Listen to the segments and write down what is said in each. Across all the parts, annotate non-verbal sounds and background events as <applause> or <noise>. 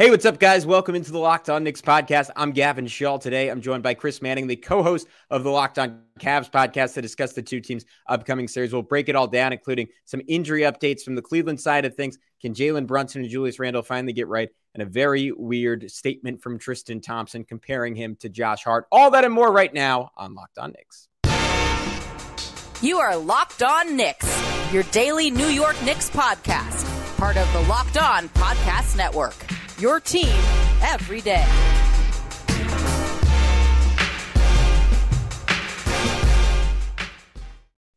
Hey, what's up, guys? Welcome into the Locked On Knicks podcast. I'm Gavin Shaw. Today, I'm joined by Chris Manning, the co-host of the Locked On Cavs podcast, to discuss the two teams' upcoming series. We'll break it all down, including some injury updates from the Cleveland side of things. Can Jalen Brunson and Julius Randle finally get right? And a very weird statement from Tristan Thompson comparing him to Josh Hart. All that and more right now on Locked On Knicks. You are Locked On Knicks, your daily New York Knicks podcast, part of the Locked On Podcast Network your team every day.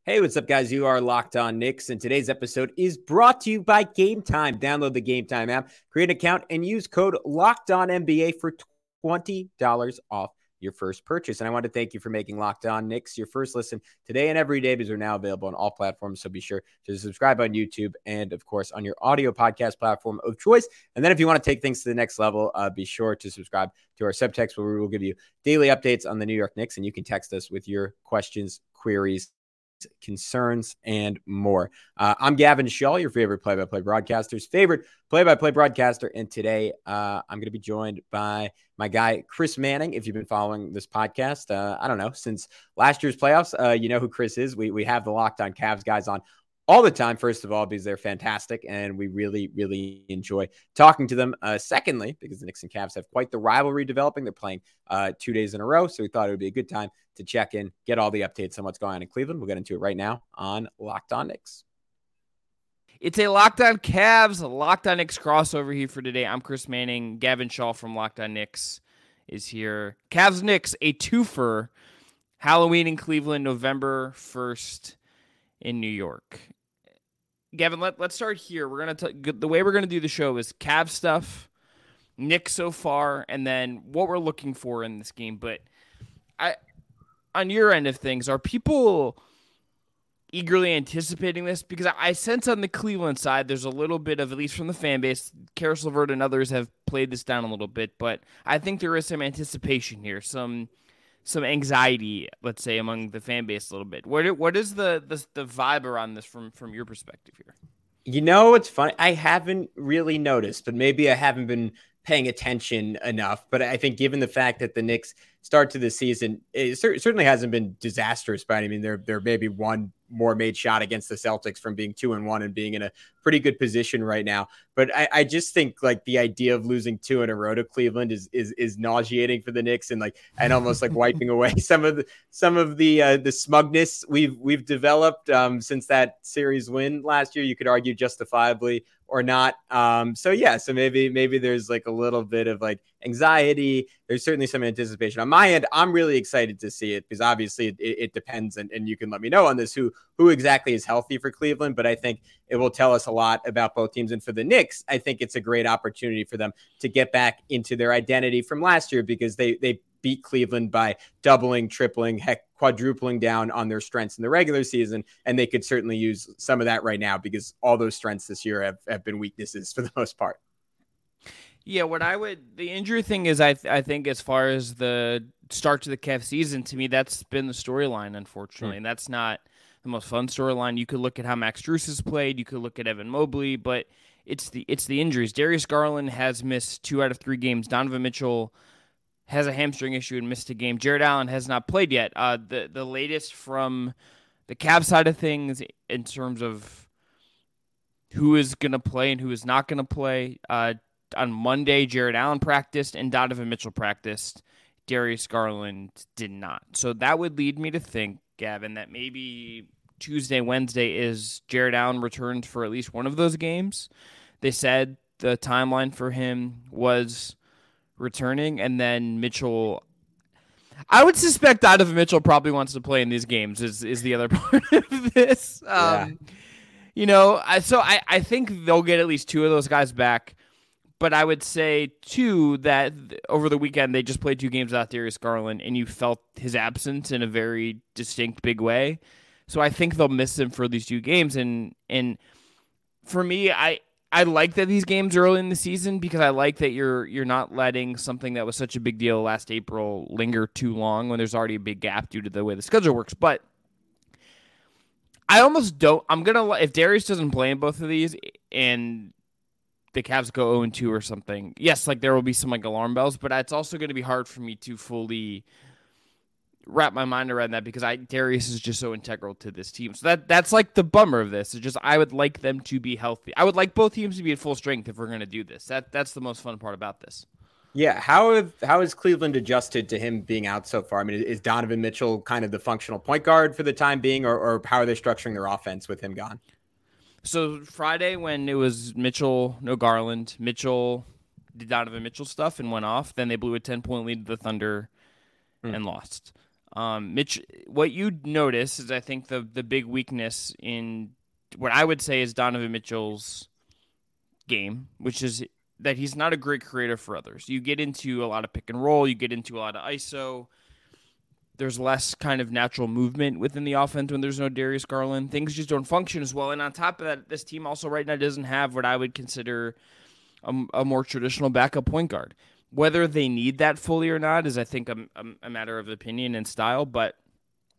Hey, what's up, guys? You are Locked On Knicks, and today's episode is brought to you by Game Time. Download the Game Time app, create an account, and use code Locked On NBA for twenty dollars off your first purchase. And I want to thank you for making Locked On Knicks your first listen today and every day because we're now available on all platforms. So be sure to subscribe on YouTube and, of course, on your audio podcast platform of choice. And then if you want to take things to the next level, uh, be sure to subscribe to our subtext where we will give you daily updates on the New York Knicks. And you can text us with your questions, queries, concerns, and more. Uh, I'm Gavin Shaw, your favorite play by play broadcaster's favorite play by play broadcaster. And today uh, I'm going to be joined by my guy, Chris Manning. If you've been following this podcast, uh, I don't know, since last year's playoffs, uh, you know who Chris is. We, we have the Locked On Cavs guys on all the time, first of all, because they're fantastic and we really, really enjoy talking to them. Uh, secondly, because the Knicks and Cavs have quite the rivalry developing. They're playing uh, two days in a row. So we thought it would be a good time to check in, get all the updates on what's going on in Cleveland. We'll get into it right now on Locked On Knicks. It's a Locked On Cavs, Locked On Knicks crossover here for today. I'm Chris Manning. Gavin Shaw from Locked On Knicks is here. Cavs Knicks, a twofer. Halloween in Cleveland, November 1st in New York. Gavin, let, let's start here. We're gonna t- the way we're gonna do the show is Cav stuff, Nick so far, and then what we're looking for in this game. But I, on your end of things, are people eagerly anticipating this? Because I, I sense on the Cleveland side, there's a little bit of at least from the fan base. Caris LeVert and others have played this down a little bit, but I think there is some anticipation here, some some anxiety, let's say, among the fan base a little bit. What what is the the, the vibe around this from from your perspective here? You know, it's funny. I haven't really noticed, but maybe I haven't been paying attention enough. But I think given the fact that the Knicks start to the season, it certainly hasn't been disastrous by any mean. There, there may be one more made shot against the Celtics from being two and one and being in a pretty good position right now. But I, I, just think like the idea of losing two in a row to Cleveland is is is nauseating for the Knicks and like and almost like wiping away <laughs> some of the some of the uh, the smugness we've we've developed um, since that series win last year. You could argue justifiably or not. Um, so yeah, so maybe maybe there's like a little bit of like anxiety. There's certainly some anticipation on my end. I'm really excited to see it because obviously it, it depends, and, and you can let me know on this who who exactly is healthy for Cleveland. But I think it will tell us a lot about both teams. And for the Knicks, I think it's a great opportunity for them to get back into their identity from last year because they they beat Cleveland by doubling, tripling, heck, quadrupling down on their strengths in the regular season. And they could certainly use some of that right now because all those strengths this year have, have been weaknesses for the <laughs> most part. Yeah, what I would the injury thing is I th- I think as far as the start to the Cavs season to me that's been the storyline unfortunately, mm. and that's not the most fun storyline. You could look at how Max Strus has played, you could look at Evan Mobley, but it's the it's the injuries. Darius Garland has missed two out of three games. Donovan Mitchell has a hamstring issue and missed a game. Jarrett Allen has not played yet. Uh, the the latest from the Cavs side of things in terms of who is going to play and who is not going to play. Uh, on Monday, Jarrett Allen practiced and Donovan Mitchell practiced. Darius Garland did not. So that would lead me to think, Gavin, that maybe Tuesday, Wednesday is Jarrett Allen returned for at least one of those games. They said the timeline for him was returning, and then Mitchell. I would suspect Donovan Mitchell probably wants to play in these games. Is is the other <laughs> part of this? Um, yeah. You know, I, so I I think they'll get at least two of those guys back. But I would say too that over the weekend they just played two games without Darius Garland, and you felt his absence in a very distinct, big way. So I think they'll miss him for these two games, and and for me, I I like that these games early in the season because I like that you're you're not letting something that was such a big deal last April linger too long when there's already a big gap due to the way the schedule works. But I almost don't. I'm gonna if Darius doesn't play in both of these and the Cavs go 0 2 or something, yes, like there will be some like alarm bells, but it's also going to be hard for me to fully wrap my mind around that because I Darius is just so integral to this team. So that that's like the bummer of this. It's just I would like them to be healthy. I would like both teams to be at full strength if we're going to do this. That that's the most fun part about this. Yeah, how have how has Cleveland adjusted to him being out so far? I mean, is Donovan Mitchell kind of the functional point guard for the time being, or, or how are they structuring their offense with him gone? So Friday when it was Mitchell, no Garland, Mitchell did Donovan Mitchell stuff and went off. Then they blew a ten point lead to the Thunder hmm. and lost. Um, Mitch, what you notice is I think the the big weakness in what I would say is Donovan Mitchell's game, which is that he's not a great creator for others. You get into a lot of pick and roll, you get into a lot of ISO. There's less kind of natural movement within the offense when there's no Darius Garland. Things just don't function as well. And on top of that, this team also right now doesn't have what I would consider a, a more traditional backup point guard. Whether they need that fully or not is, I think, a, a, matter of opinion and style. But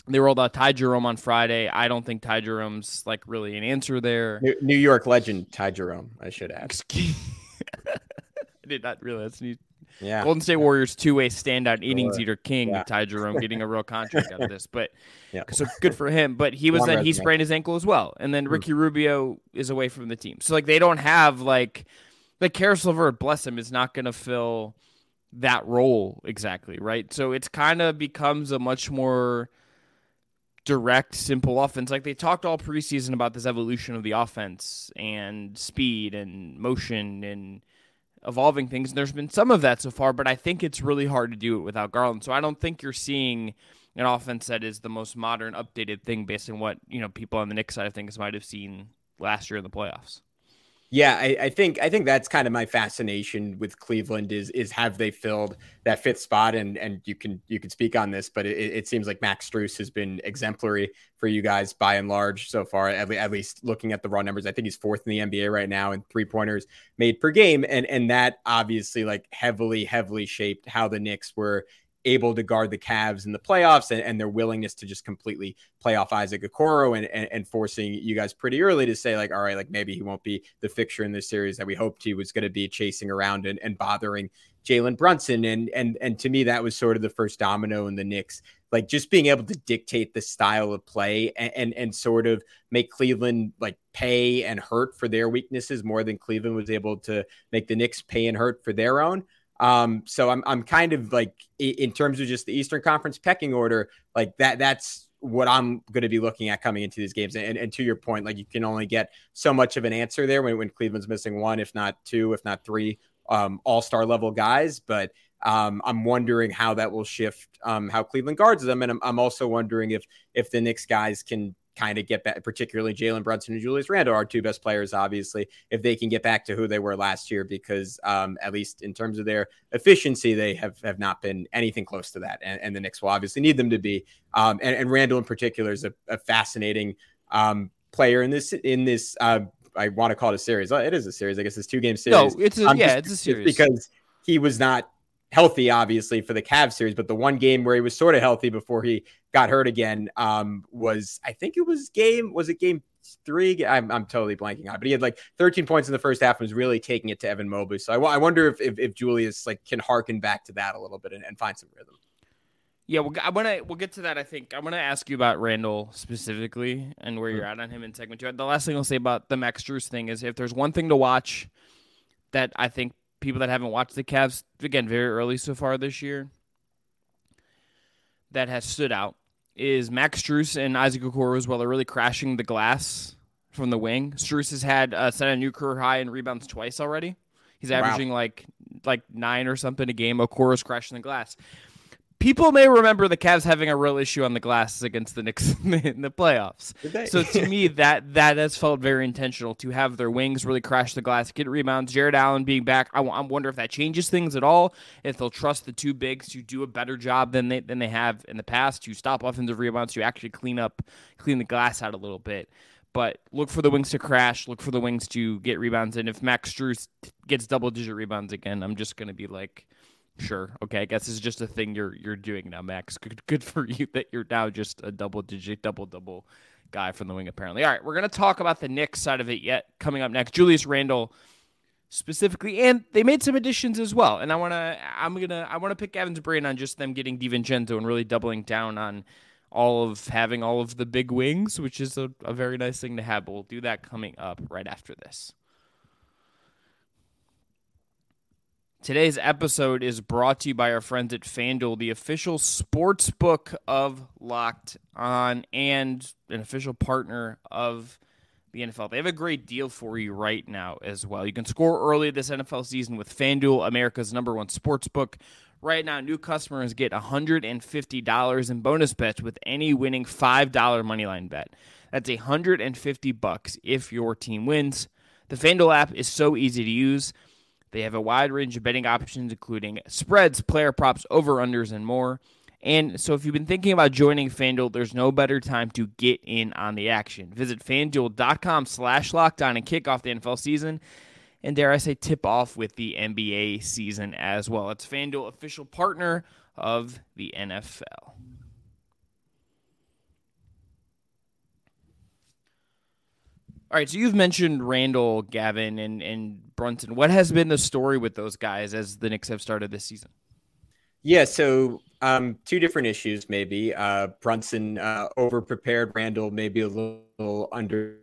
they rolled out Ty Jerome on Friday. I don't think Ty Jerome's like really an answer there. New York legend Ty Jerome, I should add. <laughs> I did not realize. Yeah. Golden State Warriors two way standout innings eater king yeah. Ty Jerome getting a real contract out of this. But <laughs> yeah. so good for him. But he was Long then he sprained his ankle as well. And then hmm. Ricky. Rubio is away from the team. So like they don't have like like Caris LeVert, bless him, is not gonna fill that role exactly, right? So it's kind of becomes a much more direct, simple offense. Like they talked all preseason about this evolution of the offense and speed and motion and evolving things. And there's been some of that so far, but I think it's really hard to do it without Garland. So I don't think you're seeing an offense that is the most modern, updated thing based on what you know people on the Knicks side of things might have seen last year in the playoffs. Yeah, I, I, think I think that's kind of my fascination with Cleveland is is have they filled that fifth spot and and you can you can speak on this, but it, it seems like Max Strus has been exemplary for you guys by and large so far. At, at least looking at the raw numbers, I think he's fourth in the NBA right now in three pointers made per game, and and that obviously like heavily heavily shaped how the Knicks were able to guard the Cavs in the playoffs and, and their willingness to just completely play off Isaac Okoro and, and, and, forcing you guys pretty early to say, like, all right, like maybe he won't be the fixture in this series that we hoped he was going to be chasing around and, and bothering Jalen Brunson. And and and to me, that was sort of the first domino in the Knicks, like just being able to dictate the style of play and, and, and sort of make Cleveland like pay and hurt for their weaknesses more than Cleveland was able to make the Knicks pay and hurt for their own. Um, so I'm I'm kind of like in terms of just the Eastern Conference pecking order, like that that's what I'm going to be looking at coming into these games. And, and to your point, like you can only get so much of an answer there when, when Cleveland's missing one, if not two, if not three um, all star level guys. But um, I'm wondering how that will shift um, how Cleveland guards them. And I'm, I'm also wondering if if the Knicks guys can kind of get back, particularly Jalen Brunson and Julius Randle, our two best players, obviously, if they can get back to who they were last year, because um, at least in terms of their efficiency, they have, have not been anything close to that. And, and the Knicks will obviously need them to be. Um, and, and, Randle in particular is a, a fascinating um, player in this, in this, uh, I want to call it a series. It is a series. I guess it's two game series. No, it's a, yeah, it's a series because he was not healthy, obviously, for the Cavs series. But the one game where he was sort of healthy before he got hurt again um, was, I think it was game, was it game three? I'm, I'm totally blanking on it. But he had like 13 points in the first half and was really taking it to Evan Mobley. So I, I wonder if, if, if, Julius like can harken back to that a little bit and, and find some rhythm. Yeah, well, I want to. We'll get to that. I think I want to ask you about Randle specifically and where mm-hmm. you're at on him in segment two. The last thing I'll say about the Max Strus thing is if there's one thing to watch that I think people that haven't watched the Cavs again very early so far this year that has stood out is Max Strus and Isaac Okoro as well are really crashing the glass from the wing. Strus has had uh, set a new career high in rebounds twice already. He's averaging wow. like like nine or something a game. Okoro's crashing the glass people may remember the Cavs having a real issue on the glass against the Knicks <laughs> in the playoffs. So to me, <laughs> that that has felt very intentional to have their wings really crash the glass, get rebounds. Jarrett Allen being back, I, I wonder if that changes things at all. If they'll trust the two bigs to do a better job than they than they have in the past to stop offensive rebounds, to actually clean up, clean the glass out a little bit. But look for the wings to crash. Look for the wings to get rebounds. And if Max Strus gets double digit rebounds again, I'm just going to be like, Sure. Okay. I guess it's just a thing you're you're doing now, Max. Good good for <laughs> you that you're now just a double digit, double double guy from the wing, apparently. All right, we're gonna talk about the Knicks side of it yet coming up next. Julius Randle specifically, and they made some additions as well. And I want to, I'm gonna, I want to pick Gavin's brain on just them getting DiVincenzo and really doubling down on all of having all of the big wings, which is a, a very nice thing to have. But we'll do that coming up right after this. Today's episode is brought to you by our friends at FanDuel, the official sports book of Locked On and an official partner of the NFL. They have a great deal for you right now as well. You can score early this NFL season with FanDuel, America's number one sports book. Right now, new customers get $150 in bonus bets with any winning $5 moneyline bet. That's 150 bucks if your team wins. The FanDuel app is so easy to use. They have a wide range of betting options, including spreads, player props, over unders, and more. And so, if you've been thinking about joining FanDuel, there's no better time to get in on the action. Visit fanduel.com slash lockdown and kick off the NFL season. And dare I say, tip off with the NBA season as well. It's FanDuel, official partner of the NFL. All right, so you've mentioned Randle, Gavin, and, and Brunson. What has been the story with those guys as the Knicks have started this season? Yeah, so um, two different issues, maybe. Uh, Brunson uh, over prepared, Randle maybe a little under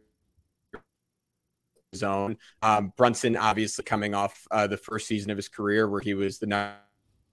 zone. Um, Brunson obviously coming off uh, the first season of his career where he was the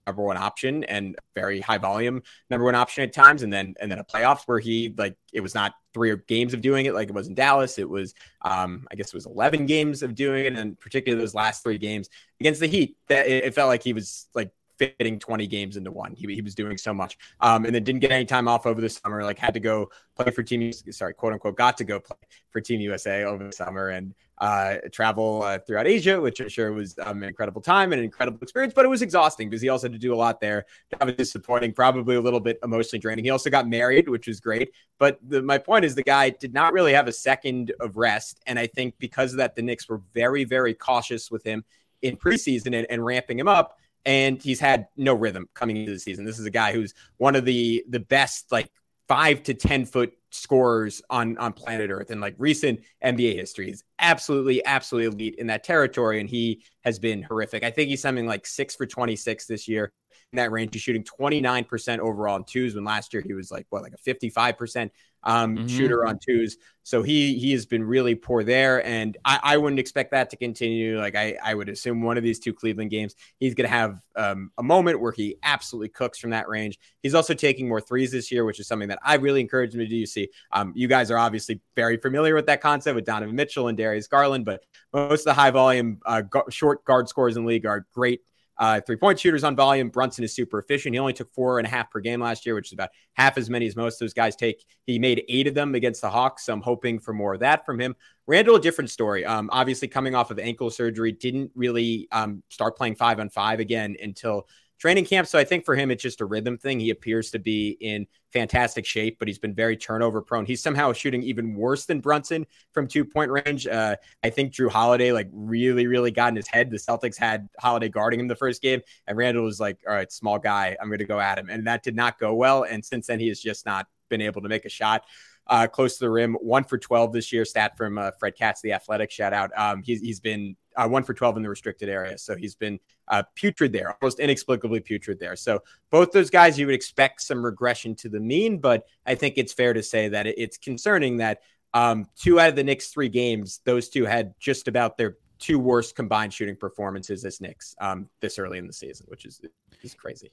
number one option and very high volume number one option at times, and then and then a playoffs where he like it was not three games of doing it like it was in Dallas. It was um, I guess it was eleven games of doing it, and particularly those last three games against the Heat, that it, it felt like he was like fitting 20 games into one. He, he was doing so much. Um, and then didn't get any time off over the summer, like had to go play for Team sorry, quote unquote, got to go play for Team USA over the summer and uh, travel uh, throughout Asia, which I'm sure was um, an incredible time and an incredible experience, but it was exhausting because he also had to do a lot there. That was disappointing, probably a little bit emotionally draining. He also got married, which was great. But the, my point is the guy did not really have a second of rest. And I think because of that, the Knicks were very, very cautious with him in preseason and, and ramping him up and he's had no rhythm coming into the season. This is a guy who's one of the the best like five to ten foot scorers on on planet Earth in like recent NBA history. He's absolutely absolutely elite in that territory, and he has been horrific. I think he's something like six for twenty six this year in that range. He's shooting 29% overall on twos when last year he was like, what, like a 55% um, mm-hmm. shooter on twos. So he he has been really poor there. And I, I wouldn't expect that to continue. Like I, I would assume one of these two Cleveland games, he's going to have um, a moment where he absolutely cooks from that range. He's also taking more threes this year, which is something that I really encourage him to do. You see, um, you guys are obviously very familiar with that concept with Donovan Mitchell and Darius Garland, but most of the high volume uh, short guard scores in the league are great uh, three point shooters on volume. Brunson is super efficient. He only took four and a half per game last year, which is about half as many as most of those guys take. He made eight of them against the Hawks. So I'm hoping for more of that from him. Randle, a different story. Um, obviously, coming off of ankle surgery, didn't really um, start playing five on five again until training camp. So I think for him, it's just a rhythm thing. He appears to be in fantastic shape, but he's been very turnover prone. He's somehow shooting even worse than Brunson from two point range. Uh, I think Jrue Holiday like really, really got in his head. The Celtics had Holiday guarding him the first game, and Randle was like, "All right, small guy, I'm going to go at him," and that did not go well. And since then, he has just not been able to make a shot uh, close to the rim. One for 12 this year. Stat from uh, Fred Katz, the athletic shout out. Um, he's, he's been uh, one for 12 in the restricted area. So he's been uh, putrid there, almost inexplicably putrid there. So both those guys, you would expect some regression to the mean, but I think it's fair to say that it's concerning that um, two out of the Knicks three games, those two had just about their two worst combined shooting performances as Knicks um, this early in the season, which is is crazy.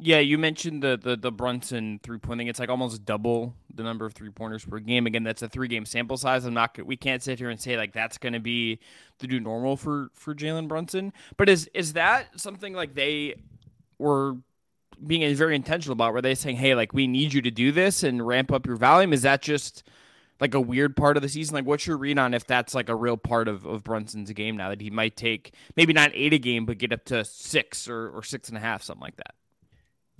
Yeah, you mentioned the the, the Brunson three pointing. It's like almost double the number of three pointers per game. Again, that's a three game sample size. I'm not. We can't sit here and say like that's going to be the new normal for for Jalen Brunson. But is is that something like they were being very intentional about? Were they saying, hey, like we need you to do this and ramp up your volume? Is that just like a weird part of the season? Like, what's your read on if that's like a real part of, of Brunson's game now that he might take maybe not eight a game, but get up to six or, or six and a half, something like that?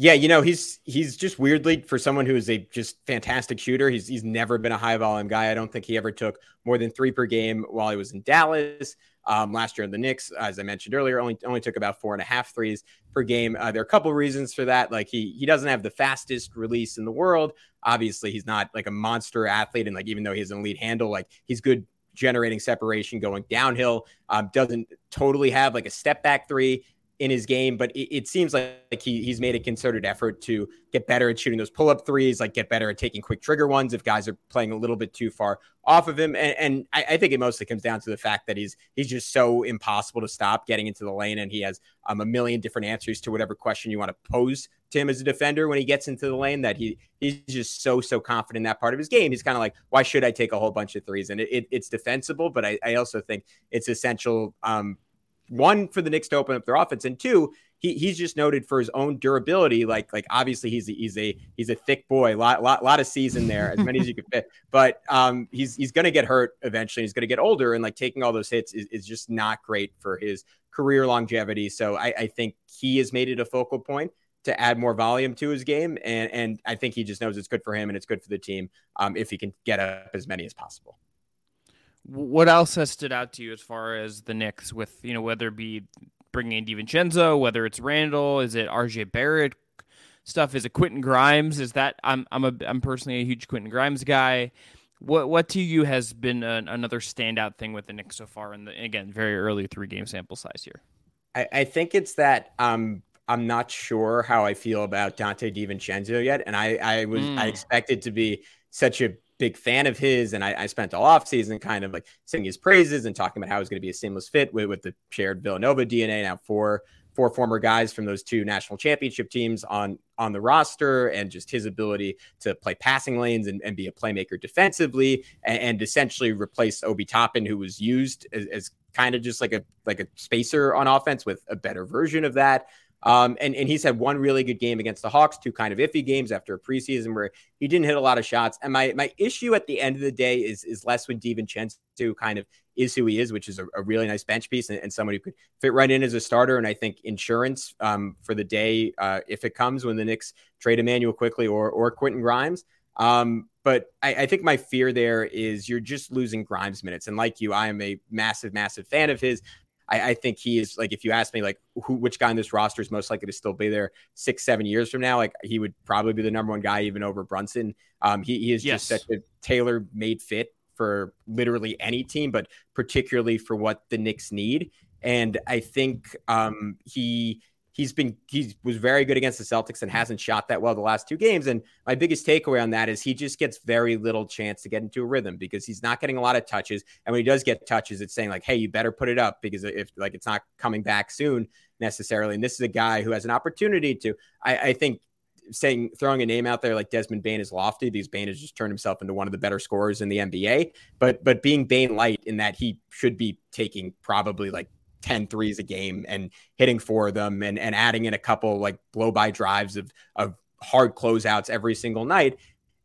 Yeah, you know, he's he's just weirdly for someone who is a just fantastic shooter. He's he's never been a high volume guy. I don't think he ever took more than three per game while he was in Dallas. Um, last year in the Knicks, as I mentioned earlier, only only took about four and a half threes per game. Uh, there are a couple reasons for that. Like he he doesn't have the fastest release in the world. Obviously, he's not like a monster athlete, and like even though he has an elite handle, like he's good generating separation going downhill. Um, doesn't totally have like a step back three in his game, but it, it seems like, like he, he's made a concerted effort to get better at shooting those pull up threes, like get better at taking quick trigger ones if guys are playing a little bit too far off of him. And, and I, I, think it mostly comes down to the fact that he's he's just so impossible to stop getting into the lane, and he has um, a million different answers to whatever question you want to pose to him as a defender when he gets into the lane. That he he's just so so confident in that part of his game. He's kind of like, why should I take a whole bunch of threes? And it, it, it's defensible, but I, I also think it's essential. Um, one for the Knicks to open up their offense, and two, he, he's just noted for his own durability. Like like obviously he's a, he's a he's a thick boy, lot lot lot of season there, as many as you could fit. <laughs> But um, he's he's gonna get hurt eventually. He's gonna get older, and like taking all those hits is, is just not great for his career longevity. So I, I think he has made it a focal point to add more volume to his game, and and I think he just knows it's good for him and it's good for the team um, if he can get up as many as possible. What else has stood out to you as far as the Knicks with, you know, whether it be bringing in DiVincenzo, whether it's Randle, is it RJ Barrett stuff? Is it Quentin Grimes? Is that I'm I'm a I'm personally a huge Quentin Grimes guy. What what to you has been an, another standout thing with the Knicks so far? In the again very early three game sample size here. I, I think it's that um I'm not sure how I feel about Donte DiVincenzo yet, and I I was mm. I expected to be such a big fan of his, and I, I spent all off season kind of like singing his praises and talking about how he's going to be a seamless fit with, with the shared Villanova DNA. Now four four former guys from those two national championship teams on on the roster, and just his ability to play passing lanes and, and be a playmaker defensively, and, and essentially replace Obi Toppin, who was used as, as kind of just like a like a spacer on offense with a better version of that. Um, and, and he's had one really good game against the Hawks, two kind of iffy games after a preseason where he didn't hit a lot of shots. And my my issue at the end of the day is is less when DiVincenzo kind of is who he is, which is a, a really nice bench piece and, and, someone who could fit right in as a starter. And I think insurance um, for the day, uh, if it comes when the Knicks trade Immanuel Quickley or or Quentin Grimes. Um, but I, I, think my fear there is you're just losing Grimes minutes. And like you, I am a massive, massive fan of his. I, I, think he is like if you ask me like who which guy in this roster is most likely to still be there six seven years from now, like he would probably be the number one guy even over Brunson. Um, he he is yes. just such a tailor made fit for literally any team, but particularly for what the Knicks need. And I think um, he he's been he was very good against the Celtics and hasn't shot that well the last two games. And my biggest takeaway on that is he just gets very little chance to get into a rhythm because he's not getting a lot of touches. And when he does get touches, it's saying like, "Hey, you better put it up because if like it's not coming back soon necessarily." And this is a guy who has an opportunity to. I, I think saying throwing a name out there like Desmond Bane is lofty because Bane has just turned himself into one of the better scorers in the NBA. But but being Bane light in that he should be taking probably like 10 threes a game and hitting four of them and, and adding in a couple like blow by drives of, of hard closeouts every single night.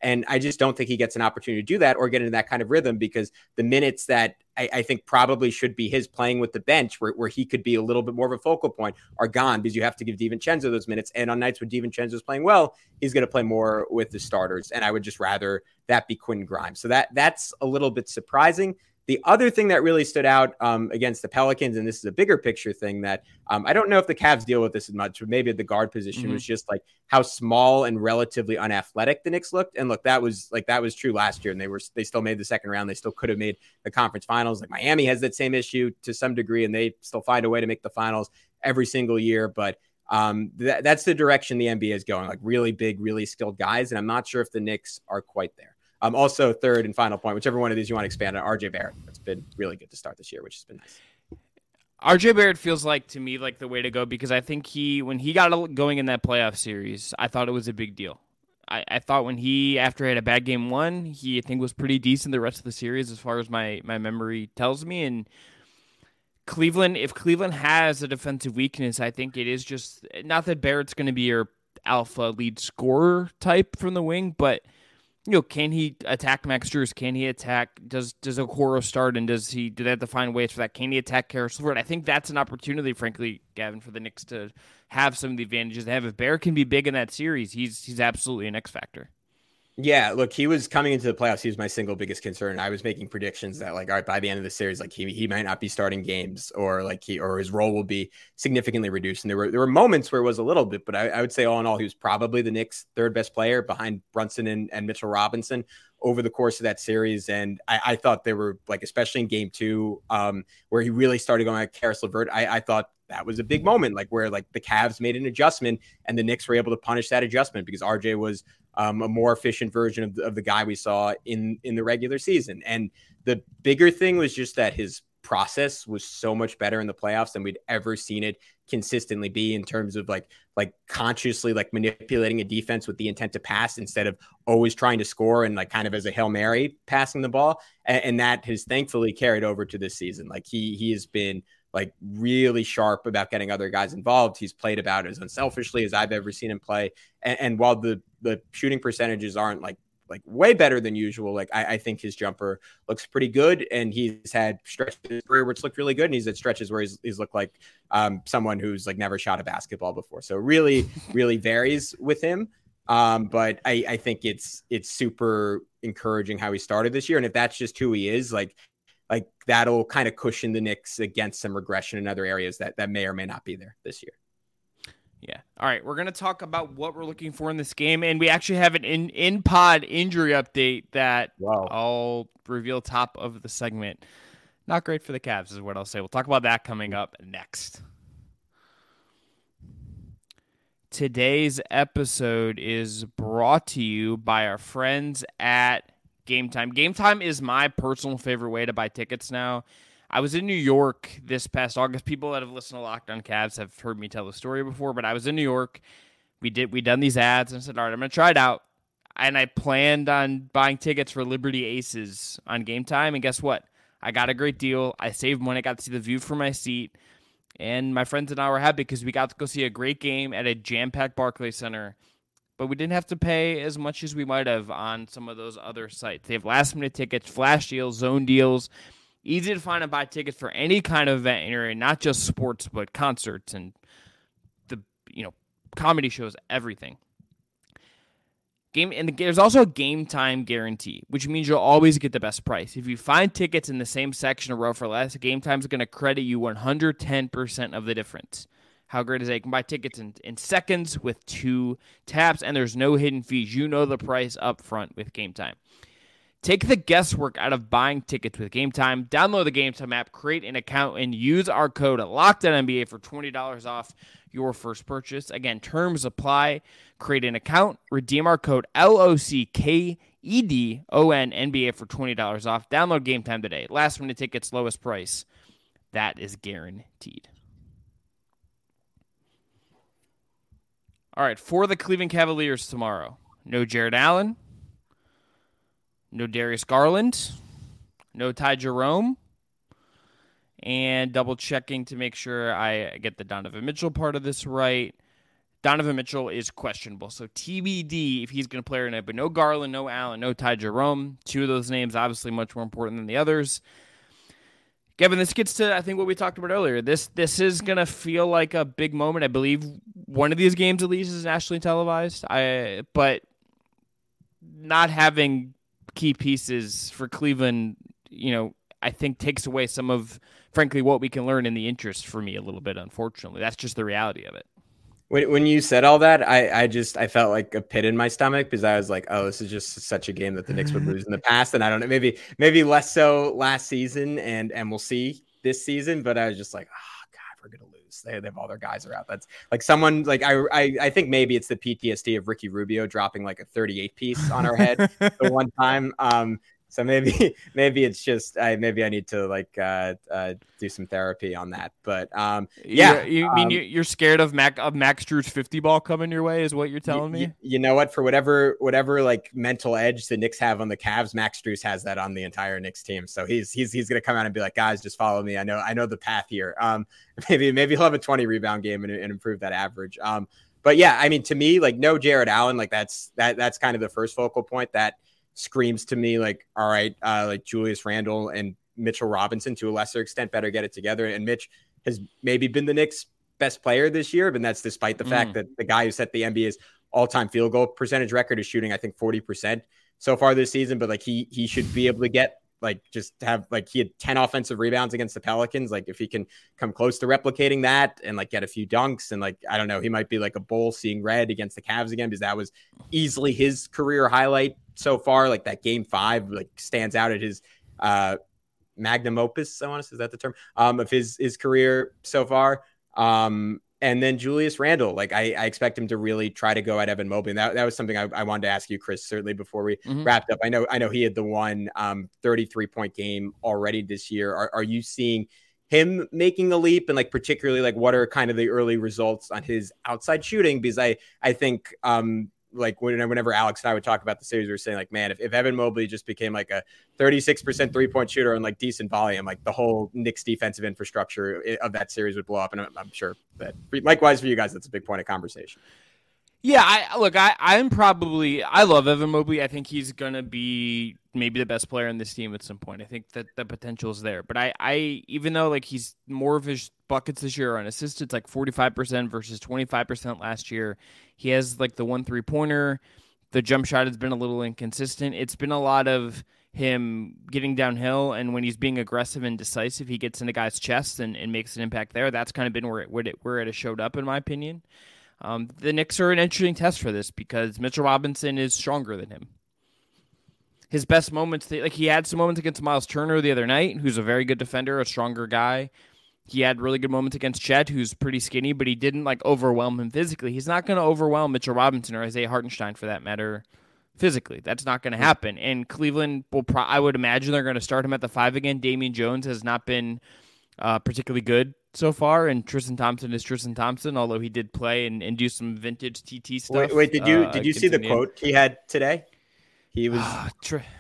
And I just don't think he gets an opportunity to do that or get into that kind of rhythm because the minutes that I, I, think probably should be his playing with the bench where, where he could be a little bit more of a focal point are gone because you have to give DiVincenzo those minutes. And on nights when DiVincenzo is playing well, he's going to play more with the starters. And I would just rather that be Quinn Grimes. So that that's a little bit surprising. The other thing that really stood out um, against the Pelicans, and this is a bigger picture thing that um, I don't know if the Cavs deal with this as much, but maybe the guard position mm-hmm. was just like how small and relatively unathletic the Knicks looked. And look, that was like that was true last year, and they were they still made the second round. They still could have made the conference finals. Like Miami has that same issue to some degree, and they still find a way to make the finals every single year. But um, th- that's the direction the NBA is going, like really big, really skilled guys. And I'm not sure if the Knicks are quite there. Um, also, third and final point, whichever one of these you want to expand on, RJ Barrett. It's been really good to start this year, which has been nice. RJ Barrett feels like to me like the way to go because I think he when he got going in that playoff series, I thought it was a big deal. I, I thought when he after he had a bad game one, he I think was pretty decent the rest of the series as far as my my memory tells me. And Cleveland, if Cleveland has a defensive weakness, I think it is just not that Barrett's going to be your alpha lead scorer type from the wing, but you know, can he attack Max Strus? Can he attack? Does does Okoro start? And does he do they have to find ways for that? Can he attack Caris LeVert? I think that's an opportunity, frankly, Gavin, for the Knicks to have some of the advantages they have. If Bear can be big in that series, he's he's absolutely an X factor. Yeah, look, he was coming into the playoffs. He was my single biggest concern. I was making predictions that, like, all right, by the end of the series, like he he might not be starting games, or like he or his role will be significantly reduced. And there were there were moments where it was a little bit, but I, I would say all in all, he was probably the Knicks' third best player behind Brunson and, and Mitchell Robinson over the course of that series. And I, I thought they were like, especially in Game Two, um, where he really started going at Caris LeVert. I, I thought that was a big moment, like where like the Cavs made an adjustment and the Knicks were able to punish that adjustment because RJ was um, a more efficient version of the, of the guy we saw in in the regular season. And the bigger thing was just that his process was so much better in the playoffs than we'd ever seen it consistently be in terms of like like consciously like manipulating a defense with the intent to pass instead of always trying to score and like kind of as a hail mary passing the ball and, and that has thankfully carried over to this season like he he has been like really sharp about getting other guys involved. He's played about as unselfishly as I've ever seen him play. And, and while the the shooting percentages aren't like like way better than usual, like I, I, think his jumper looks pretty good, and he's had stretches in his career which look really good, and he's at stretches where he's, he's looked like um, someone who's like never shot a basketball before. So really, <laughs> really varies with him. Um, but I, I think it's it's super encouraging how he started this year, and if that's just who he is, like like that'll kind of cushion the Knicks against some regression in other areas that that may or may not be there this year. Yeah. All right. We're going to talk about what we're looking for in this game. And we actually have an in, in pod injury update that wow. I'll reveal top of the segment. Not great for the Cavs, is what I'll say. We'll talk about that coming up next. Today's episode is brought to you by our friends at Game Time. Game Time is my personal favorite way to buy tickets now. I was in New York this past August. People that have listened to Locked On Cavs have heard me tell the story before, but I was in New York. We did we done these ads and I said, all right, I'm gonna try it out. And I planned on buying tickets for Liberty Aces on Game Time. And guess what? I got a great deal. I saved money. I got to see the view from my seat. And my friends and I were happy because we got to go see a great game at a jam-packed Barclays Center but we didn't have to pay as much as we might have on some of those other sites. They have last minute tickets, flash deals, zone deals. Easy to find and buy tickets for any kind of event area, not just sports, but concerts and the you know comedy shows, everything. Game and the, there's also a game time guarantee, which means you'll always get the best price. If you find tickets in the same section or row for less, game time is going to credit you 110% of the difference. How great is that? You can buy tickets in, in seconds with two taps, and there's no hidden fees. You know the price up front with Game Time. Take the guesswork out of buying tickets with Game Time. Download the Game Time app, create an account, and use our code LOCKEDONNBA for $20 off your first purchase. Again, terms apply. Create an account, redeem our code LOCKEDONNBA for $20 off. Download Game Time today. Last minute tickets, lowest price. That is guaranteed. All right, for the Cleveland Cavaliers tomorrow, no Jarrett Allen, no Darius Garland, no Ty Jerome, and double checking to make sure I get the Donovan Mitchell part of this right. Donovan Mitchell is questionable, so TBD if he's going to play or not. But no Garland, no Allen, no Ty Jerome. Two of those names obviously much more important than the others. Gavin, this gets to I think what we talked about earlier. This this is mm-hmm. gonna feel like a big moment. I believe one of these games at least is nationally televised. I but not having key pieces for Cleveland, you know, I think takes away some of frankly what we can learn in the interest for me a little bit. Unfortunately, that's just the reality of it. When, when you said all that, I, I just I felt like a pit in my stomach because I was like, oh, this is just such a game that the Knicks would lose in the past, and I don't know, maybe maybe less so last season, and and we'll see this season. But I was just like, oh god, we're gonna lose. They, they have all their guys are out. That's like someone like I, I I think maybe it's the PTSD of Ricky Rubio dropping like a 38 piece on our head the one <laughs> time. Um, so maybe <laughs> maybe it's just I maybe I need to like uh, uh, do some therapy on that. But um, yeah, you, you um, mean you're scared of Mac of Max Strus fifty ball coming your way? Is what you're telling me? You know what? For whatever whatever like mental edge the Knicks have on the Cavs, Max Strus has that on the entire Knicks team. So he's he's he's gonna come out and be like, guys, just follow me. I know I know the path here. Um, <laughs> maybe maybe he'll have a twenty rebound game and, and improve that average. Um, but yeah, I mean, to me, like no Jarrett Allen, like that's that that's kind of the first focal point that screams to me like, all right, uh, like Julius Randle and Mitchell Robinson to a lesser extent better get it together. And Mitch has maybe been the Knicks' best player this year, but that's despite the mm. fact that the guy who set the NBA's all time field goal percentage record is shooting, I think, 40% so far this season. But like he he should be able to get like just have like he had 10 offensive rebounds against the Pelicans. Like if he can come close to replicating that and like get a few dunks and like I don't know, he might be like a bull seeing red against the Cavs again because that was easily his career highlight so far. Like that game five like stands out at his uh magnum opus, I want to say is that the term um of his his career so far. Um and then Julius Randle, like I, I, expect him to really try to go at Evan Mobley. And that, that was something I, I wanted to ask you, Chris, certainly before we mm-hmm. wrapped up. I know I know he had the one um, 33 point game already this year. Are, are you seeing him making a leap and like particularly like what are kind of the early results on his outside shooting? Because I I think um, like whenever Alex and I would talk about the series, we were saying like, man, if, if Evan Mobley just became like a 36% three point shooter and like decent volume, like the whole Knicks defensive infrastructure eh, of that series would blow up. And I'm, I'm sure that likewise for you guys, that's a big point of conversation. Yeah, I look, I I'm probably I love Evan Mobley. I think he's gonna be maybe the best player in this team at some point. I think that the potential is there. But I I even though like he's more of his buckets this year on assists, it's like 45% versus 25% last year. He has like the one three pointer. The jump shot has been a little inconsistent. It's been a lot of him getting downhill and when he's being aggressive and decisive, he gets into guys' chest and, and makes an impact there. That's kind of been where it, where it, where it has showed up in my opinion. Um, the Knicks are an interesting test for this because Mitchell Robinson is stronger than him. His best moments, like he had some moments against Miles Turner the other night, who's a very good defender, a stronger guy. He had really good moments against Chet, who's pretty skinny, but he didn't like overwhelm him physically. He's not going to overwhelm Mitchell Robinson or Isaiah Hartenstein for that matter physically. That's not going to happen. And Cleveland will, pro- I would imagine they're going to start him at the five again. Damian Jones has not been uh, particularly good so far, and Tristan Thompson is Tristan Thompson, although he did play and, and do some vintage TT stuff. Wait, wait did you uh, did you see the quote he had today? He was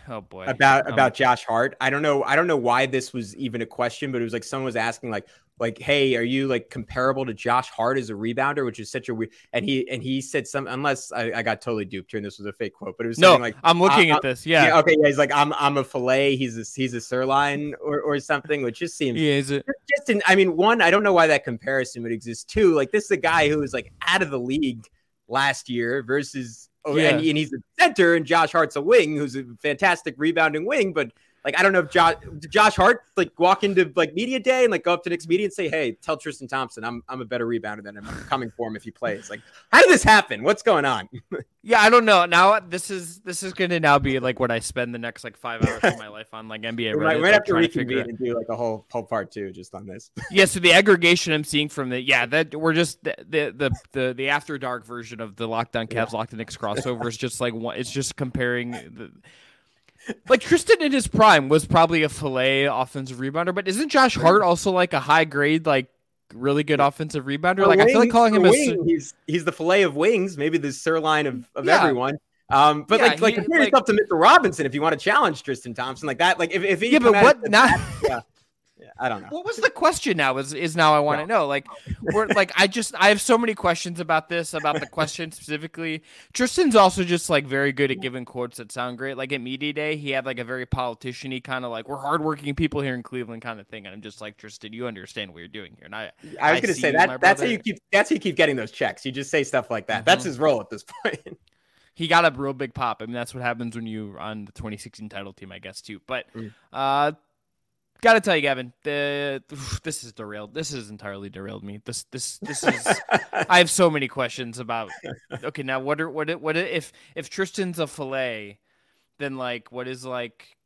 oh boy about um, about Josh Hart. I don't know. I don't know why this was even a question, but it was like someone was asking like like, hey, are you like comparable to Josh Hart as a rebounder, which is such a weird. And he and he said some unless I, I got totally duped here, and this was a fake quote, but it was no. like I'm uh, looking at uh, this. Yeah. yeah. Okay. Yeah. He's like I'm I'm a fillet. He's a he's a sirloin or, or something, which just seems yeah. Is it just in, I mean, one, I don't know why that comparison would exist. Two, like this is a guy who was like out of the league last year versus Oh, yeah. and, and, he's a center, and Josh Hart's a wing, who's a fantastic rebounding wing. But like, I don't know if Josh, Josh Hart like walk into like media day and like go up to Knicks media and say, "Hey, tell Tristan Thompson I'm I'm a better rebounder than him. I'm coming for him if he plays." Like, how did this happen? What's going on? <laughs> yeah, I don't know. Now this is this is going to now be like what I spend the next like five hours of my life on, like NBA. We might, we might have to reconvene and do like a whole whole part two just on this. <laughs> yeah. So the aggregation I'm seeing from the yeah that we're just the the the the, after dark version of the Locked On Cavs yeah. locked Knicks crossover is just like one. It's just comparing the like Tristan in his prime was probably a fillet offensive rebounder, but isn't Josh Hart also like a high grade, like really good offensive rebounder? Like I feel like calling him a he's he's the fillet of wings, maybe the sirloin of, of yeah. everyone. Um, but yeah, like like compare like, yourself to Mr. Robinson if you want to challenge Tristan Thompson like that. Like if if he yeah, but what not? yeah. I don't know. What was the question now? Is is now I want to no. know. Like we're like I just I have so many questions about this, about the question specifically. Tristan's also just like very good at giving quotes that sound great. Like at media day, he had like a very politician-y kind of like we're hardworking people here in Cleveland kind of thing. And I'm just like, Tristan, you understand what you're doing here. And I I was gonna say that that's how you keep that's how you keep getting those checks. You just say stuff like that. Mm-hmm. That's his role at this <laughs> point. he got a real big pop. I mean, that's what happens when you on the 2016 title team, I guess, too. But mm. uh, Got to tell you, Gavin, the, this is derailed. This has entirely derailed me. This this this is. <laughs> I have so many questions about. Okay, now what are what what if if Tristan's a fillet, then like what is like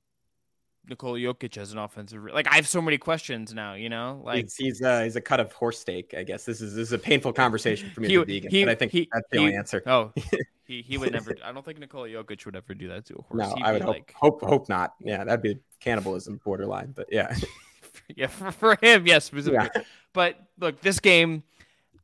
Nikola Jokic as an offensive. Like I have so many questions now, you know. Like he's he's, uh, he's a cut of horse steak. I guess this is this is a painful conversation for me he, as a vegan, he, but I think he, that's the only answer. Oh, <laughs> he he would never. I don't think Nikola Jokic would ever do that to a horse. No, He'd I would hope, like, hope hope not. Yeah, that'd be cannibalism borderline. But yeah, <laughs> yeah, for, <laughs> for him, yes, specifically. Yeah. But look, this game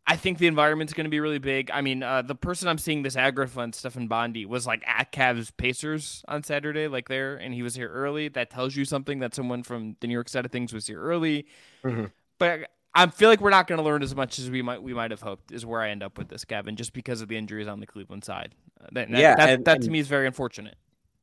I think the environment's going to be really big. I mean, uh, the person I'm seeing this aggro fund, Stefan Bondy, was like at Cavs Pacers on Saturday, like there, and he was here early. That tells you something that someone from the New York side of things was here early. Mm-hmm. But I feel like we're not going to learn as much as we might we might have hoped. Is where I end up with this, Gavin, just because of the injuries on the Cleveland side. Uh, that, yeah, that, and, that, to me is very unfortunate.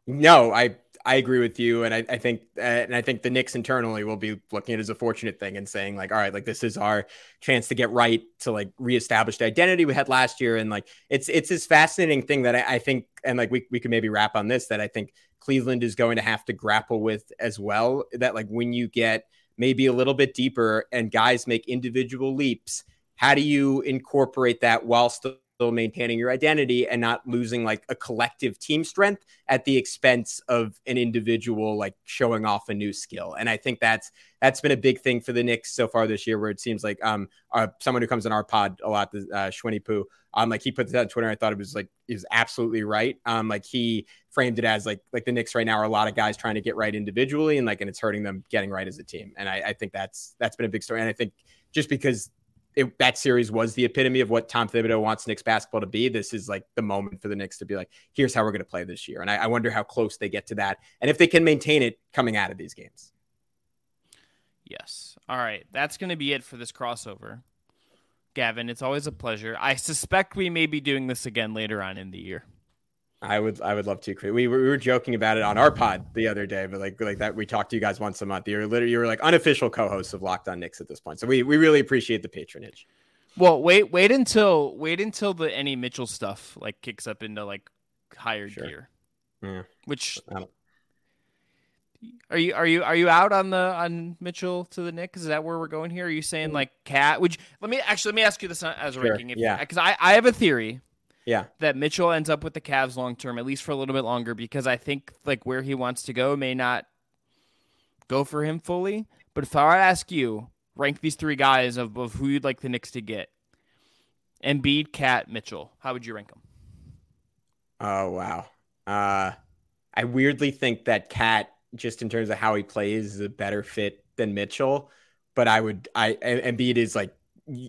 No, I I agree with you, and I, I think uh, and I think the Knicks internally will be looking at it as a fortunate thing and saying like, all right, like this is our chance to get right to like reestablish the identity we had last year, and like it's it's this fascinating thing that I, I think, and like we we could maybe wrap on this that I think Cleveland is going to have to grapple with as well. That like when you get maybe a little bit deeper and guys make individual leaps, how do you incorporate that while still still maintaining your identity and not losing like a collective team strength at the expense of an individual like showing off a new skill. And I think that's that's been a big thing for the Knicks so far this year, where it seems like um uh, someone who comes on our pod a lot, uh, Poo, um like he put this on Twitter. I thought it was like is absolutely right. Um like he framed it as like like the Knicks right now are a lot of guys trying to get right individually and like and it's hurting them getting right as a team. And I, I think that's that's been a big story. And I think just because it, that series was the epitome of what Tom Thibodeau wants Knicks basketball to be. This is like the moment for the Knicks to be like, here's how we're going to play this year. And I, I, wonder how close they get to that and if they can maintain it coming out of these games. Yes. All right. That's going to be it for this crossover. Gavin, it's always a pleasure. I suspect we may be doing this again later on in the year. I would I would love to. We were, we were joking about it on our pod the other day, but like like that we talk to you guys once a month. You're literally you're like unofficial co-hosts of Locked On Knicks at this point. So we we really appreciate the patronage. Well, wait wait until wait until the any Mitchell stuff like kicks up into like higher sure. gear. Yeah. Which are you are you are you out on the on Mitchell to the Knicks? Is that where we're going here? Are you saying mm. like cat? Would you, let me actually let me ask you this as a sure. ranking. If, yeah. Because I I have a theory yeah. That Mitchell ends up with the Cavs long term, at least for a little bit longer, because I think like where he wants to go may not go for him fully. But if I were to ask you, rank these three guys of, of who you'd like the Knicks to get. Embiid, Cat, Mitchell. How would you rank them? Oh wow. Uh I weirdly think that Cat, just in terms of how he plays, is a better fit than Mitchell. But I would I Embiid is like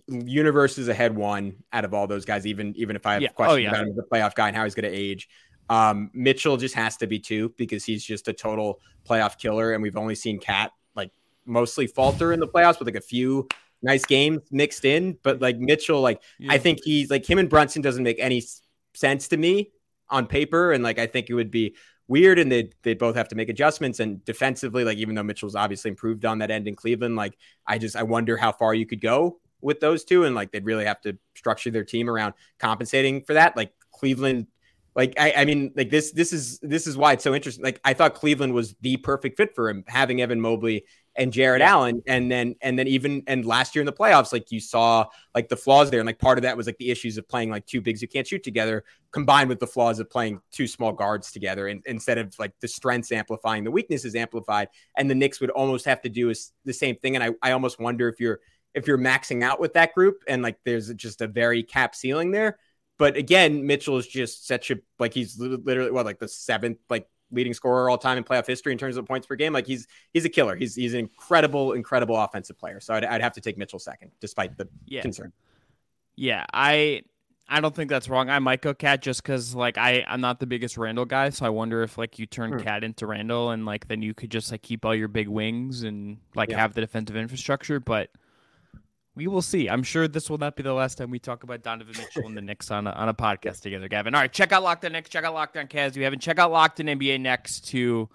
universe is ahead one out of all those guys. Even even if I have yeah. Oh, questions oh, yeah. about him as a playoff guy and how he's going to age, um, Mitchell just has to be two because he's just a total playoff killer, and we've only seen Cat like mostly falter in the playoffs with like a few nice games mixed in. But like Mitchell, like yeah. I think he's like him and Brunson doesn't make any sense to me on paper, and like I think it would be weird and they they both have to make adjustments and defensively like even though Mitchell's obviously improved on that end in Cleveland like I just I wonder how far you could go with those two, and like they'd really have to structure their team around compensating for that. Like Cleveland, like I, I mean, like this this is this is why it's so interesting. Like I thought Cleveland was the perfect fit for him, having Evan Mobley and Jarrett yeah. Allen, and then and then even and last year in the playoffs, like you saw like the flaws there, and like part of that was like the issues of playing like two bigs who can't shoot together, combined with the flaws of playing two small guards together, and instead of like the strengths amplifying, the weaknesses amplified, and the Knicks would almost have to do is the same thing. And I I almost wonder if you're if you're maxing out with that group and like there's just a very cap ceiling there. But again, Mitchell is just such a like he's literally what like the seventh like leading scorer all time in playoff history in terms of points per game. Like he's he's a killer. He's he's an incredible incredible offensive player. So I'd, I'd have to take Mitchell second, despite the yeah. concern. Yeah, I I don't think that's wrong. I might go Cat just because like I I'm not the biggest Randle guy, so I wonder if like you turn hmm. Cat into Randle and like then you could just like keep all your big wings and like yeah. have the defensive infrastructure, but we will see. I'm sure this will not be the last time we talk about Donovan Mitchell and the Knicks on a, on a podcast together, Gavin. All right, check out Locked On Knicks, check out Locked On Cavs. We haven't check out Locked On NBA next to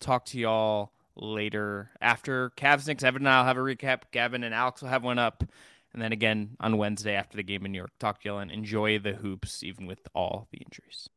talk to y'all later after Cavs Knicks. Evan and I'll have a recap. Gavin and Alex will have one up. And then again on Wednesday after the game in New York. Talk to y'all and enjoy the hoops, even with all the injuries.